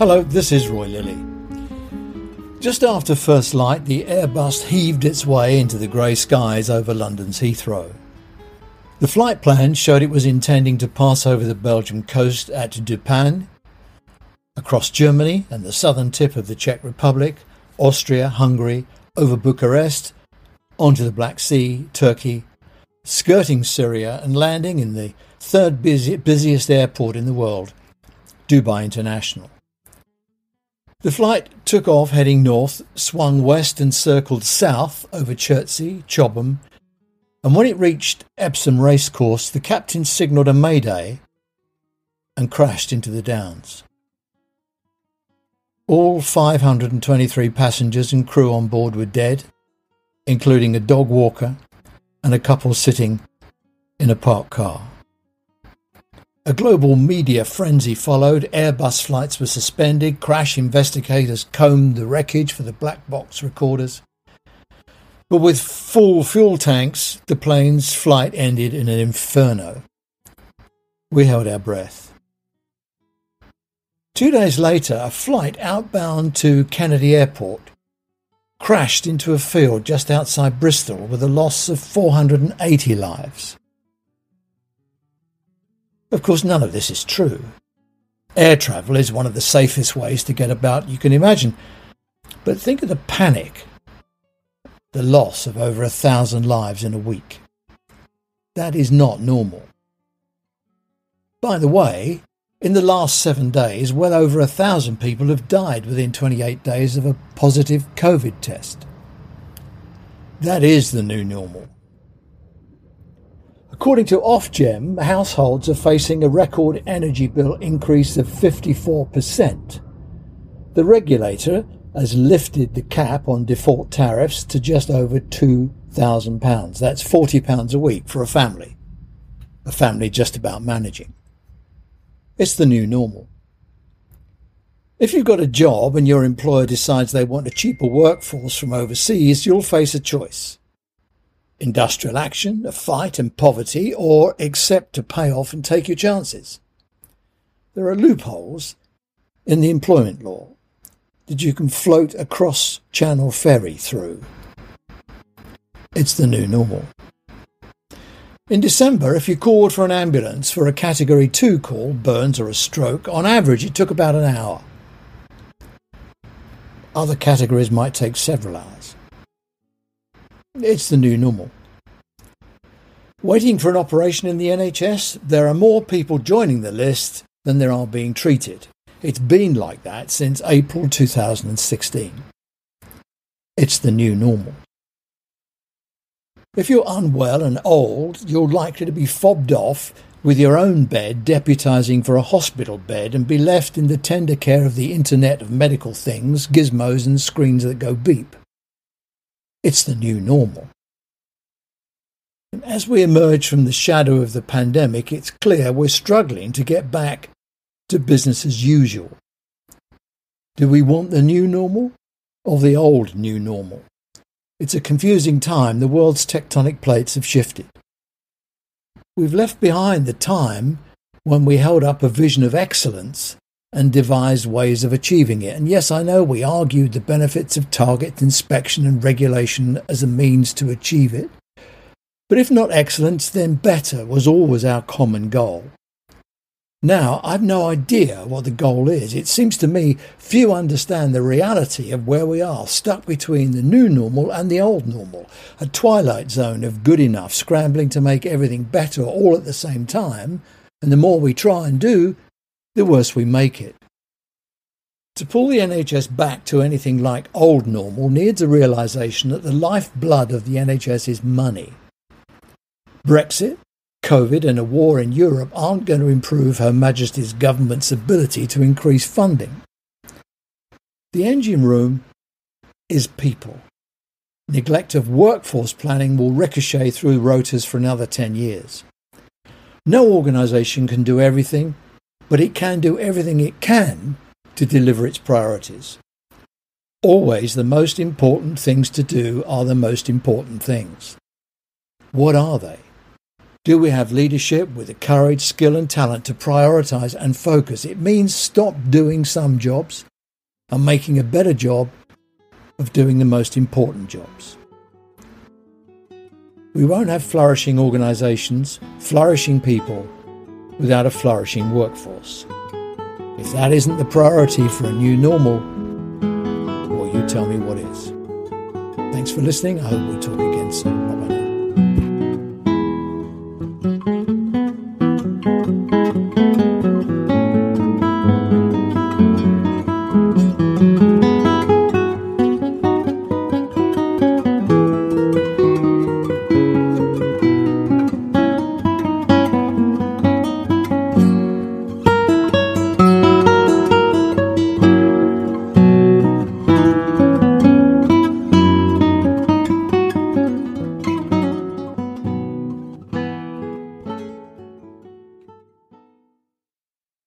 Hello, this is Roy Lilly. Just after first light, the Airbus heaved its way into the grey skies over London's Heathrow. The flight plan showed it was intending to pass over the Belgian coast at Dupin, across Germany and the southern tip of the Czech Republic, Austria, Hungary, over Bucharest, onto the Black Sea, Turkey, skirting Syria and landing in the third busy, busiest airport in the world, Dubai International. The flight took off heading north, swung west and circled south over Chertsey, Chobham, and when it reached Epsom Racecourse, the captain signalled a mayday and crashed into the downs. All 523 passengers and crew on board were dead, including a dog walker and a couple sitting in a parked car. A global media frenzy followed. Airbus flights were suspended. Crash investigators combed the wreckage for the black box recorders. But with full fuel tanks, the plane's flight ended in an inferno. We held our breath. Two days later, a flight outbound to Kennedy Airport crashed into a field just outside Bristol with a loss of 480 lives. Of course, none of this is true. Air travel is one of the safest ways to get about you can imagine. But think of the panic, the loss of over a thousand lives in a week. That is not normal. By the way, in the last seven days, well over a thousand people have died within 28 days of a positive COVID test. That is the new normal. According to Ofgem, households are facing a record energy bill increase of 54%. The regulator has lifted the cap on default tariffs to just over £2,000. That's £40 a week for a family. A family just about managing. It's the new normal. If you've got a job and your employer decides they want a cheaper workforce from overseas, you'll face a choice industrial action, a fight and poverty, or accept to pay off and take your chances. There are loopholes in the employment law that you can float a cross channel ferry through. It's the new normal. In December, if you called for an ambulance for a Category 2 call, burns or a stroke, on average it took about an hour. Other categories might take several hours. It's the new normal. Waiting for an operation in the NHS, there are more people joining the list than there are being treated. It's been like that since April 2016. It's the new normal. If you're unwell and old, you're likely to be fobbed off with your own bed deputising for a hospital bed and be left in the tender care of the Internet of medical things, gizmos, and screens that go beep. It's the new normal. As we emerge from the shadow of the pandemic, it's clear we're struggling to get back to business as usual. Do we want the new normal or the old new normal? It's a confusing time. The world's tectonic plates have shifted. We've left behind the time when we held up a vision of excellence and devised ways of achieving it. And yes, I know we argued the benefits of target inspection and regulation as a means to achieve it. But if not excellence, then better was always our common goal. Now, I've no idea what the goal is. It seems to me few understand the reality of where we are, stuck between the new normal and the old normal, a twilight zone of good enough, scrambling to make everything better all at the same time, and the more we try and do, the worse we make it. To pull the NHS back to anything like old normal needs a realization that the lifeblood of the NHS is money. Brexit, COVID, and a war in Europe aren't going to improve Her Majesty's government's ability to increase funding. The engine room is people. Neglect of workforce planning will ricochet through rotas for another 10 years. No organisation can do everything, but it can do everything it can to deliver its priorities. Always the most important things to do are the most important things. What are they? Do we have leadership with the courage, skill, and talent to prioritize and focus? It means stop doing some jobs and making a better job of doing the most important jobs. We won't have flourishing organizations, flourishing people, without a flourishing workforce. If that isn't the priority for a new normal, well, you tell me what is. Thanks for listening. I hope we'll talk again soon.